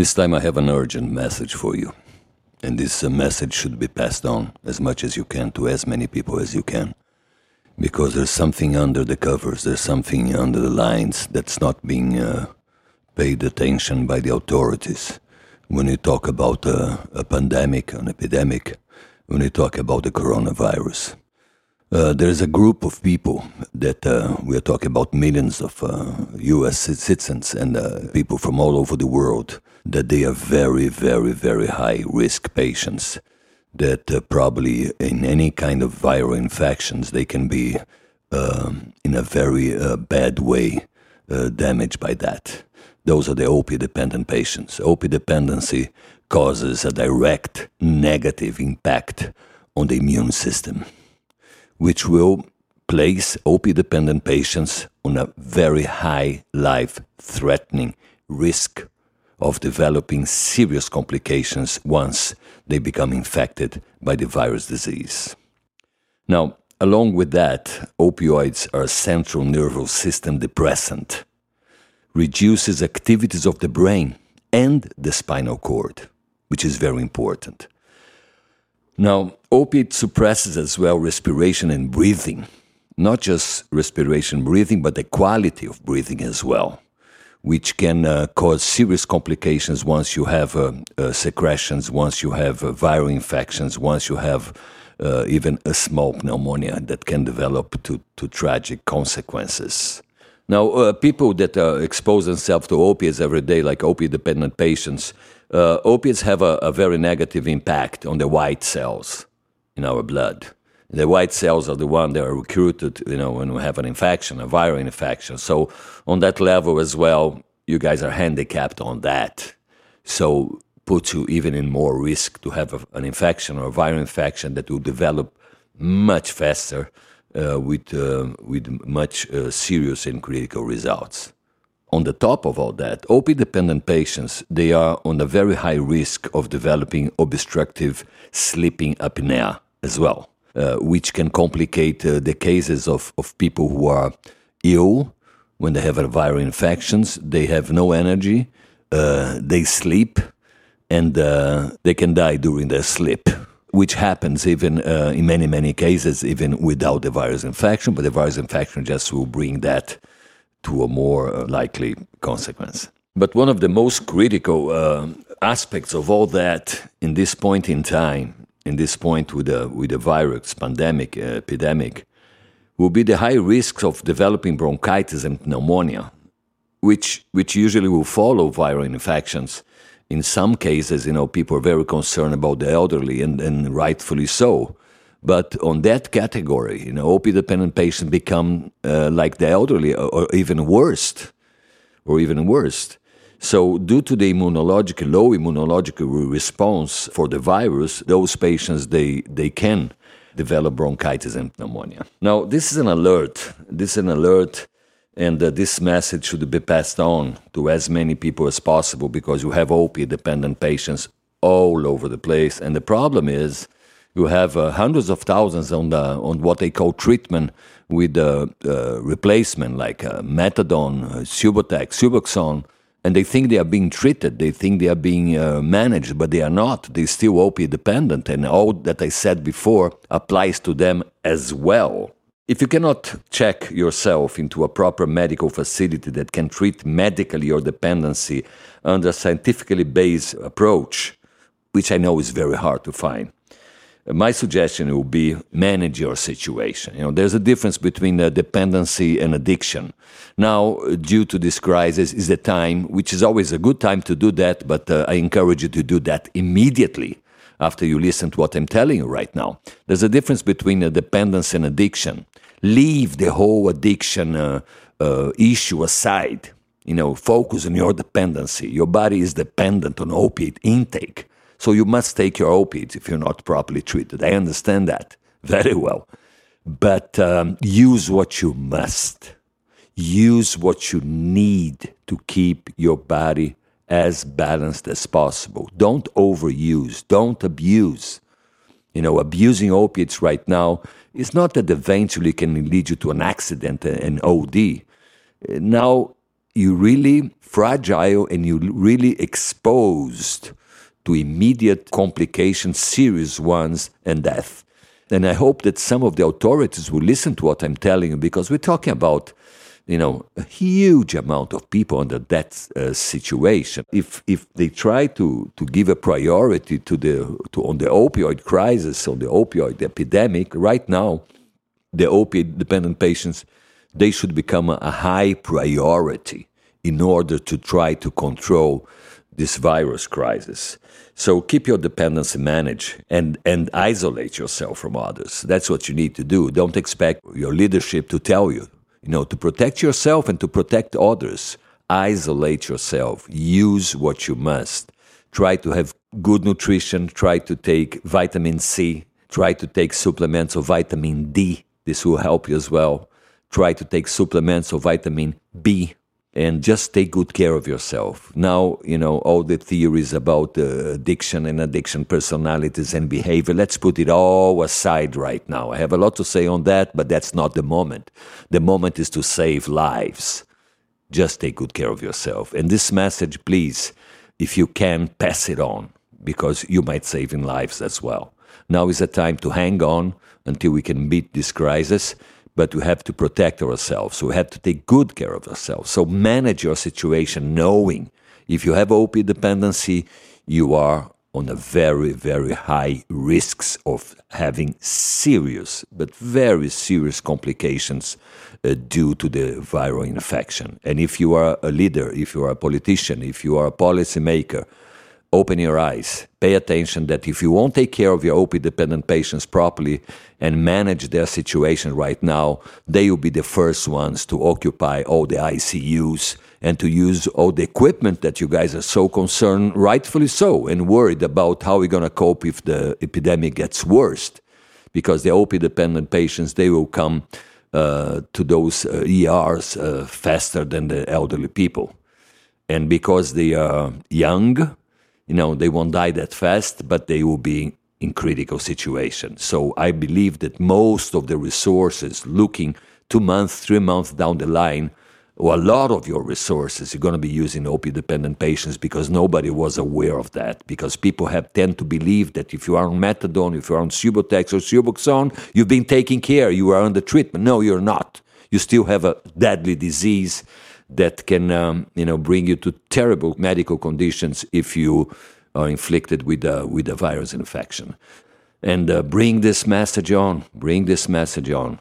This time I have an urgent message for you. And this uh, message should be passed on as much as you can to as many people as you can. Because there's something under the covers, there's something under the lines that's not being uh, paid attention by the authorities. When you talk about uh, a pandemic, an epidemic, when you talk about the coronavirus, uh, there is a group of people that uh, we are talking about millions of uh, US citizens and uh, people from all over the world that they are very, very, very high risk patients that uh, probably in any kind of viral infections they can be um, in a very uh, bad way damaged by that. Those are the opiate dependent patients. Opiate dependency causes a direct negative impact on the immune system which will place opiate dependent patients on a very high life threatening risk of developing serious complications once they become infected by the virus disease. Now, along with that, opioids are a central nervous system depressant, reduces activities of the brain and the spinal cord, which is very important. Now, opiate suppresses as well respiration and breathing, not just respiration breathing, but the quality of breathing as well, which can uh, cause serious complications once you have uh, uh, secretions, once you have uh, viral infections, once you have even a small pneumonia that can develop to, to tragic consequences. Now, people that expose themselves to opiates every day, like opiate dependent patients, opiates have a, a, very negative impact on the white cells in our blood. The white cells are the one that are recruited, you know, when we have an infection, a viral infection. So on that level as well, you guys are handicapped on that. So puts you even in more risk to have a, an infection or a viral infection that will develop much faster uh, with uh, with much uh, serious and critical results on the top of all that, opioid dependent patients, they are on a very high risk of developing obstructive sleeping apnea as well, which can complicate uh, the cases of, of people who are ill when they have a viral infections. They have no energy, uh, they sleep, and uh, they can die during their sleep. Which happens even uh, in many, many cases, even without the virus infection, but the virus infection just will bring that to a more uh, likely consequence. But one of the most critical uh, aspects of all that in this point in time, in this point with the, with the virus pandemic, uh, epidemic, will be the high risks of developing bronchitis and pneumonia, which, which usually will follow viral infections. In some cases, you know, people are very concerned about the elderly, and, and rightfully so. But on that category, you know, opioid dependent patients become uh, like the elderly or, or, even worse, or even worse. So, due to the immunological low immunological response for the virus, those patients they they can develop bronchitis and pneumonia. Now, this is an alert. This is an alert, and uh, this message should be passed on to as many people as possible because you have opiate dependent patients all over the place, and the problem is you have uh, hundreds of thousands on the on what they call treatment with uh, uh, replacement like uh, methadone, uh, Subutex, Suboxone, and they think they are being treated. They think they are being uh, managed, but they are not. They're still opiate dependent, and all that I said before applies to them as well. If you cannot check yourself into a proper medical facility that can treat medically your dependency under a scientifically based approach, which I know is very hard to find, my suggestion would be manage your situation. You know, there's a difference between uh, dependency and addiction. Now, due to this crisis, is the time, which is always a good time to do that, but uh, I encourage you to do that immediately after you listen to what I'm telling you right now. There's a difference between a dependence and addiction. Leave the whole addiction uh, uh, issue aside. You know, focus on your dependency. Your body is dependent on opiate intake. So you must take your opiates if you're not properly treated. I understand that very well. But um, use what you must. Use what you need to keep your body as balanced as possible. Don't overuse, don't abuse. You know, abusing opiates right now is not that eventually can lead you to an accident and OD. Now, you're really fragile and you're really exposed to immediate complications, serious ones, and death. And I hope that some of the authorities will listen to what I'm telling you because we're talking about, you know, a huge amount of people under that uh, situation. If if they try to to give a priority to the to on the opioid crisis, on the opioid epidemic, right now, the opioid dependent patients, they should become a, a high priority in order to try to control this virus crisis. So keep your dependency managed and, and isolate yourself from others. That's what you need to do. Don't expect your leadership to tell you. You know, to protect yourself and to protect others, isolate yourself. Use what you must. Try to have good nutrition. Try to take vitamin C. Try to take supplements of vitamin D. This will help you as well. Try to take supplements of vitamin B and just take good care of yourself. Now, you know, all the theories about uh, addiction and addiction personalities and behavior, let's put it all aside right now. I have a lot to say on that, but that's not the moment. The moment is to save lives. Just take good care of yourself. And this message, please, if you can, pass it on because you might save in lives as well. Now is the time to hang on until we can beat this crisis but we have to protect ourselves. We have to take good care of ourselves. So manage your situation knowing if you have opioid dependency, you are on a very, very high risks of having serious, but very serious complications uh, due to the viral infection. And if you are a leader, if you are a politician, if you are a policymaker, open your eyes. Pay attention that if you won't take care of your opioid dependent patients properly and manage their situation right now, they will be the first ones to occupy all the ICUs and to use all the equipment that you guys are so concerned, rightfully so, and worried about how we're going to cope if the epidemic gets worse. Because the opioid dependent patients, they will come uh, to those uh, ERs uh, faster than the elderly people. And because they are young, you know, they won't die that fast, but they will be in critical situations. So I believe that most of the resources looking two months, three months down the line, or a lot of your resources, you're going to be using opioid dependent patients because nobody was aware of that. Because people have tend to believe that if you are on methadone, if you're on Subutex or Suboxone, you've been taking care, you are under treatment. No, you're not. You still have a deadly disease that can um, you know bring you to terrible medical conditions if you are inflicted with a, with a virus infection. And uh, bring this message on, bring this message on.